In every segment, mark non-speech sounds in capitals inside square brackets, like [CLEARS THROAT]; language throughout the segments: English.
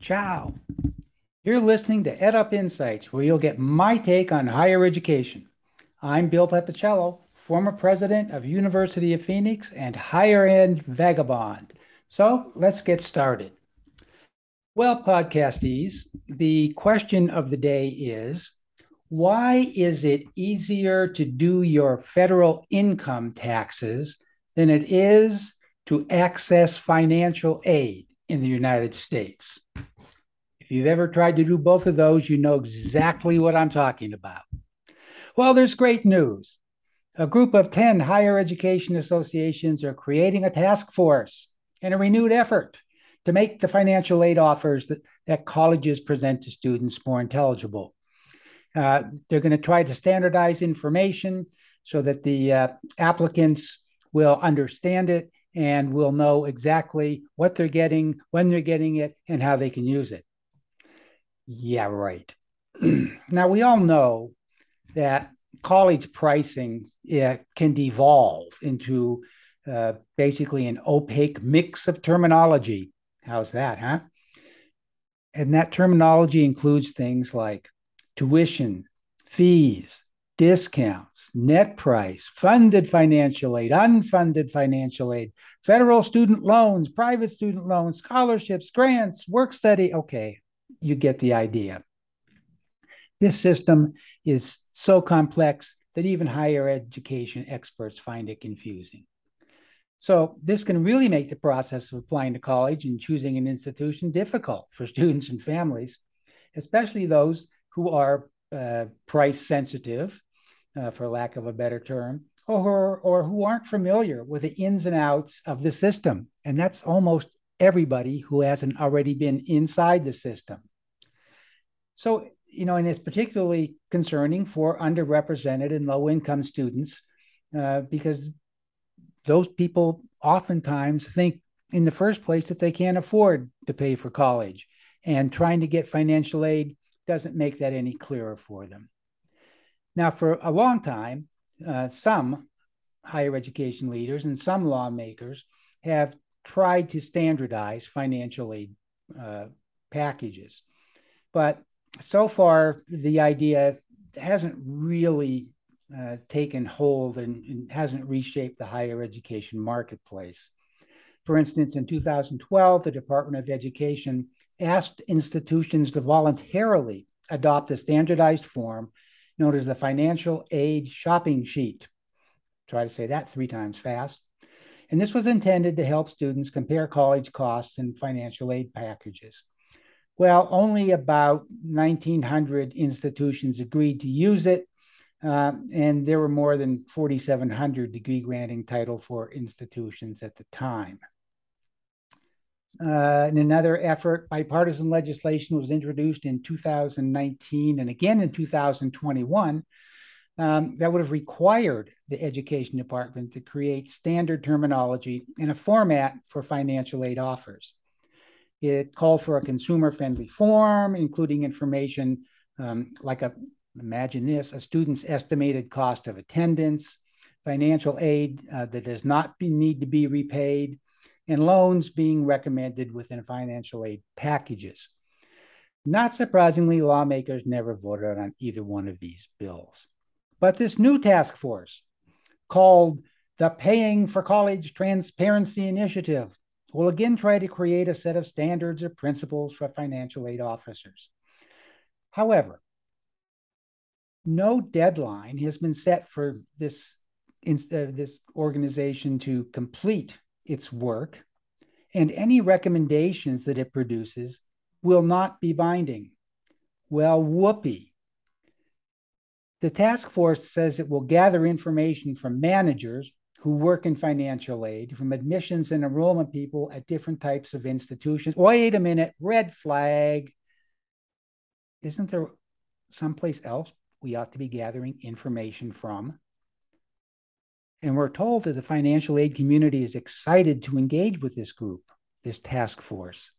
Ciao. You're listening to EdUp Insights, where you'll get my take on higher education. I'm Bill Pepicello, former president of University of Phoenix and higher end vagabond. So let's get started. Well, podcastees, the question of the day is why is it easier to do your federal income taxes than it is to access financial aid in the United States? If you've ever tried to do both of those, you know exactly what I'm talking about. Well, there's great news. A group of 10 higher education associations are creating a task force and a renewed effort to make the financial aid offers that, that colleges present to students more intelligible. Uh, they're going to try to standardize information so that the uh, applicants will understand it and will know exactly what they're getting, when they're getting it, and how they can use it. Yeah, right. [CLEARS THROAT] now, we all know that college pricing can devolve into uh, basically an opaque mix of terminology. How's that, huh? And that terminology includes things like tuition, fees, discounts, net price, funded financial aid, unfunded financial aid, federal student loans, private student loans, scholarships, grants, work study. Okay, you get the idea. This system is so complex that even higher education experts find it confusing. So, this can really make the process of applying to college and choosing an institution difficult for [LAUGHS] students and families, especially those who are uh, price sensitive, uh, for lack of a better term, or, or who aren't familiar with the ins and outs of the system. And that's almost everybody who hasn't already been inside the system. So, you know, and it's particularly concerning for underrepresented and low income students uh, because those people oftentimes think in the first place that they can't afford to pay for college. And trying to get financial aid doesn't make that any clearer for them. Now, for a long time, uh, some higher education leaders and some lawmakers have tried to standardize financial aid uh, packages. But so far, the idea hasn't really uh, taken hold and, and, hasn't reshaped the higher education marketplace. For instance, in 2012, the Department of Education asked institutions to voluntarily adopt a standardized form known as the Financial Aid Shopping Sheet. Try to say that three times fast. And this was intended to help students compare college costs and financial aid packages. Well, only about 1,900 institutions agreed to use it, uh, and there were more than 4,700 degree granting Title IV institutions at the time. Uh, in another effort, bipartisan legislation was introduced in 2019 and again in 2021 um, that would have required the Education Department to create standard terminology and a format for financial aid offers. It called for a consumer friendly form, including information um, like a, imagine this, a student's estimated cost of attendance, financial aid uh, that does not be, need to be repaid, and loans being recommended within financial aid packages. Not surprisingly, lawmakers never voted on either one of these bills. But this new task force, called the Paying for College Transparency Initiative, will again try to create a set of standards or principles for financial aid officers. However, no deadline has been set for this, uh, this organization to complete its work, and any recommendations that it produces will not be binding. Well, whoopee. The task force says it will gather information from managers who work in financial aid, from admissions and enrollment people at different types of institutions. Wait a minute, red flag. Isn't there someplace else we ought to be gathering information from? And we're told that the financial aid community is excited to engage with this group, this task force,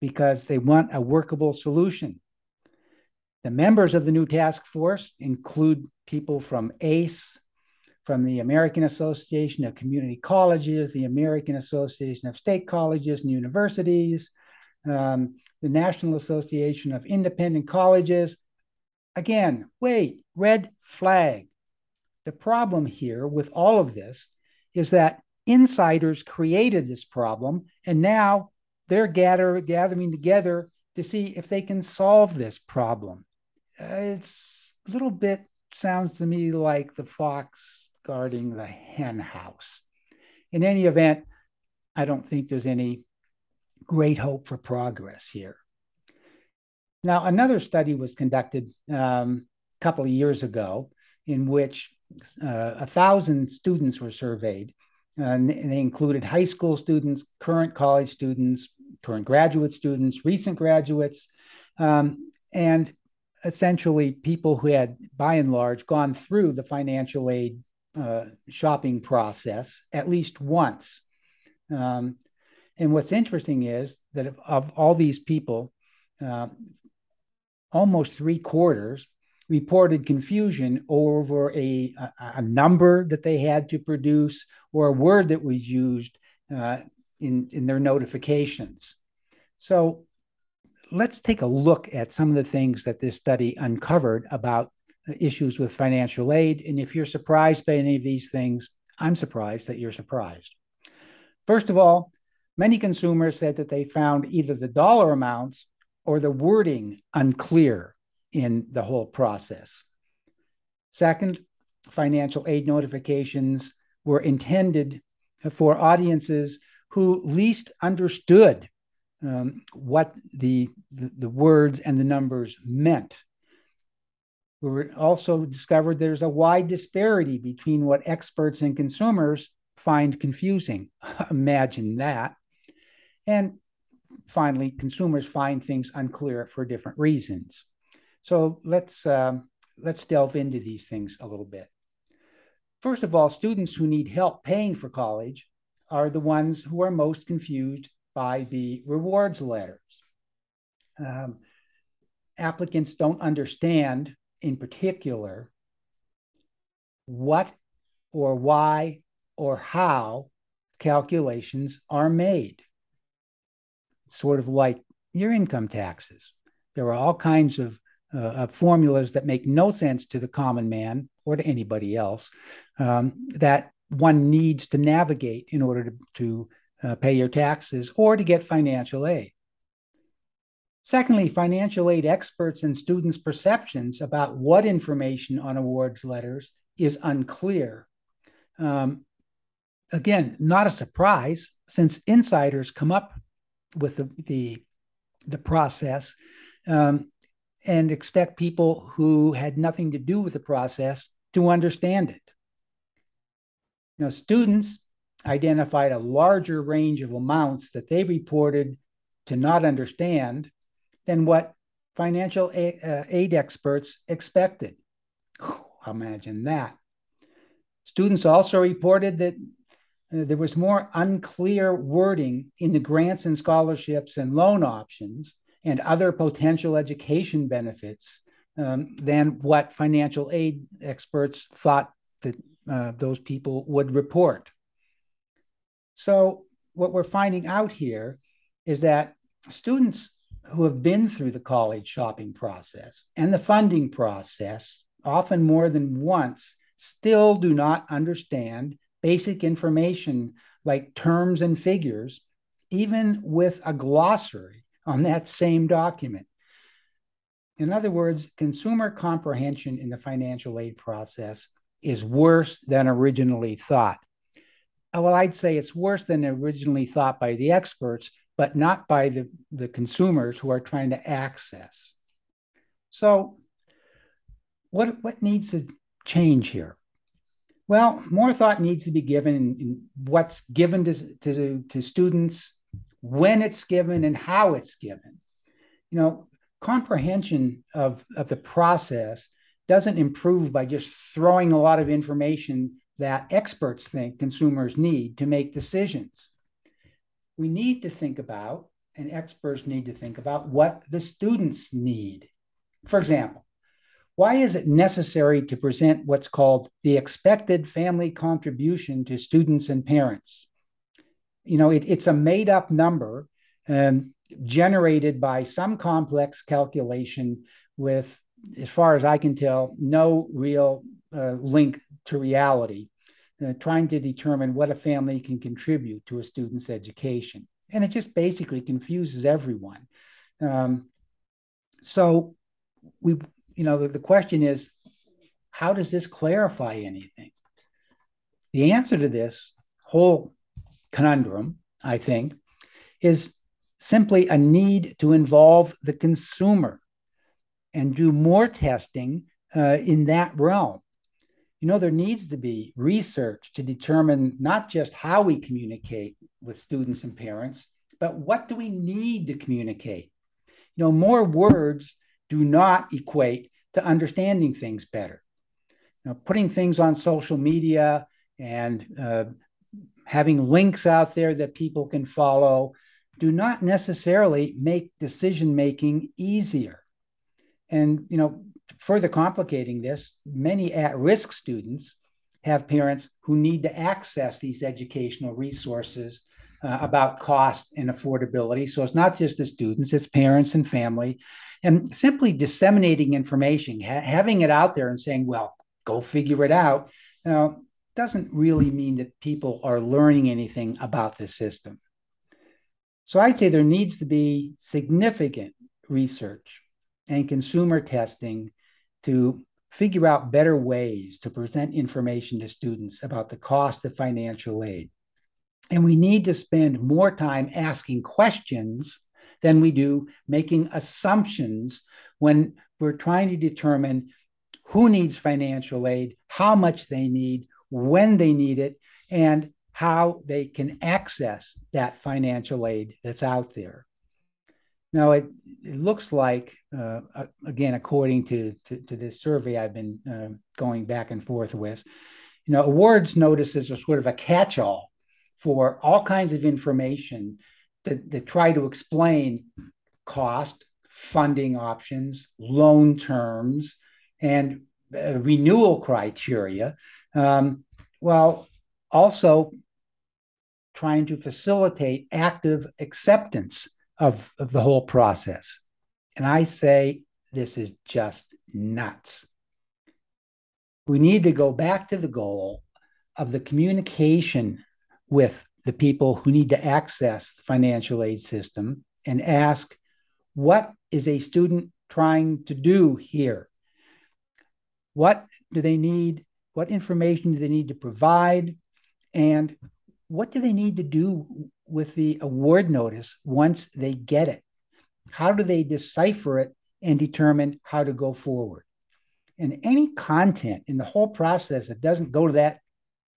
because they want a workable solution. The members of the new task force include people from ACE, from the American Association of Community Colleges, the American Association of State Colleges and Universities, um, the National Association of Independent Colleges. Again, wait, red flag. The problem here with all of this is that insiders created this problem, and now they're gather, gathering together to see if they can solve this problem. Uh, it's a little bit sounds to me like the fox guarding the hen house. In any event, I don't think there's any great hope for progress here. Now, another study was conducted um, a couple of years ago in which a thousand students were surveyed. and they included high school students, current college students, current graduate students, recent graduates, um, and essentially people who had, by and large, gone through the financial aid uh, shopping process at least once. Um, and what's interesting is that of, of all these people, uh, almost three quarters reported confusion over a, a, a, number that they had to produce or a word that was used uh, in, in their notifications. So let's take a look at some of the things that this study uncovered about issues with financial aid. And if you're surprised by any of these things, I'm surprised that you're surprised. First of all, many consumers said that they found either the dollar amounts or the wording unclear in the whole process. Second, financial aid notifications were intended for audiences who least understood um, what the, the, the words and the numbers meant. We also discovered there's a wide disparity between what experts and consumers find confusing. [LAUGHS] Imagine that. And finally, consumers find things unclear for different reasons. So let's um, let's delve into these things a little bit. First of all, students who need help paying for college are the ones who are most confused by the rewards letters. Um, applicants don't understand, in particular, what or why or how calculations are made. It's sort of like your income taxes. There are all kinds of uh, formulas that make no sense to the common man or to anybody else um, that one needs to navigate in order to, to uh, pay your taxes or to get financial aid. Secondly, financial aid experts and students' perceptions about what information on awards letters is unclear. Um, again, not a surprise since insiders come up with the, the, the process um, and expect people who had nothing to do with the process to understand it. Now, students identified a larger range of amounts that they reported to not understand than what financial aid, uh, experts expected. imagine that. Students also reported that uh, there was more unclear wording in the grants and scholarships and loan options and other potential education benefits um, than what financial aid experts thought that uh, those people would report. So, what we're finding out here is that students who have been through the college shopping process and the funding process, often more than once, still do not understand basic information like terms and figures, even with a glossary on that same document. In other words, consumer comprehension in the financial aid process is worse than originally thought. Uh, well, I'd say it's worse than originally thought by the experts, but not by the, the consumers who are trying to access. So, what, what needs to change here? Well, more thought needs to be given in, in what's given to, to, to students, when it's given, and how it's given. You know, comprehension of, of the process doesn't improve by just throwing a lot of information that experts think consumers need to make decisions. We need to think about, and experts need to think about, what the students need. For example, why is it necessary to present what's called the expected family contribution to students and parents? You know, it, it's a made up number um, generated by some complex calculation with, as far as I can tell, no real uh, link to reality, uh, trying to determine what a family can contribute to a student's education. And it just basically confuses everyone. Um, so we, you know, the, the question is, how does this clarify anything? The answer to this whole conundrum, I think, is simply a need to involve the consumer and do more testing uh, in that realm. You know, there needs to be research to determine not just how we communicate with students and parents, but what do we need to communicate? You know, more words do not equate to understanding things better. Know, putting things on social media and uh, having links out there that people can follow do not necessarily make decision making easier. And, you know, further complicating this, many at risk students have parents who need to access these educational resources uh, about cost and affordability. So it's not just the students, it's parents and family. And simply disseminating information, ha- having it out there and saying, well, go figure it out, you know, doesn't really mean that people are learning anything about the system. So I'd say there needs to be significant research and consumer testing to figure out better ways to present information to students about the cost of financial aid. And we need to spend more time asking questions than we do making assumptions when we're trying to determine who needs financial aid, how much they need, when they need it, and how they can access that financial aid that's out there. Now, it, it looks like, uh, again, according to, to, to, this survey I've been uh, going back and forth with, you know, awards notices are sort of a catch all for all kinds of information that, that try to explain cost, funding options, loan terms, and uh, renewal criteria um, while also trying to facilitate active acceptance of, of the whole process. And I say this is just nuts. We need to go back to the goal of the communication with the people who need to access the financial aid system and ask what is a student trying to do here? What do they need what information do they need to provide? And what do they need to do with the award notice once they get it? How do they decipher it and determine how to go forward? And any content in the whole process that doesn't go to that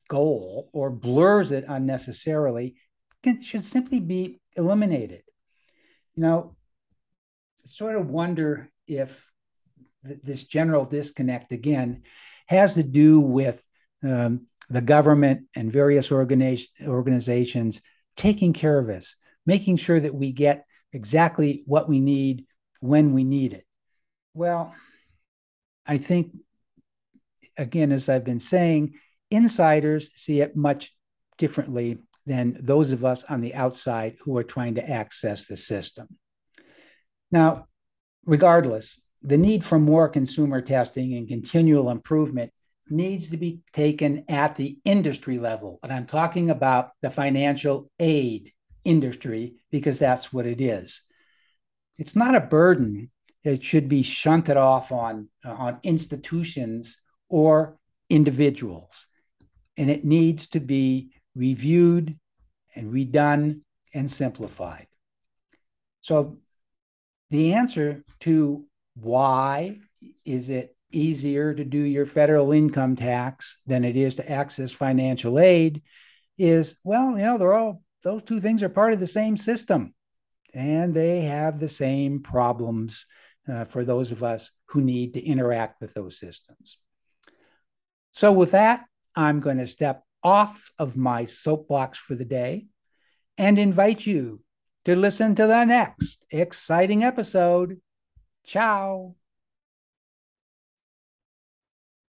goal or blurs it unnecessarily can, should simply be eliminated. You know, I sort of wonder if th- this general disconnect again has to do with um, the government and various organi- organizations taking care of us, making sure that we get exactly what we need when we need it. Well, I think, again, as I've been saying, insiders see it much differently than those of us on the outside who are trying to access the system. Now, regardless, the need for more consumer testing and continual improvement needs to be taken at the industry level. And I'm talking about the financial aid industry because that's what it is. It's not a burden that should be shunted off on, uh, on institutions or individuals. And it needs to be reviewed and redone and simplified. So, the answer to why is it easier to do your federal income tax than it is to access financial aid is well, you know, they're all those two things are part of the same system and they have the same problems uh, for those of us who need to interact with those systems. So, with that, I'm going to step off of my soapbox for the day and invite you to listen to the next exciting episode Ciao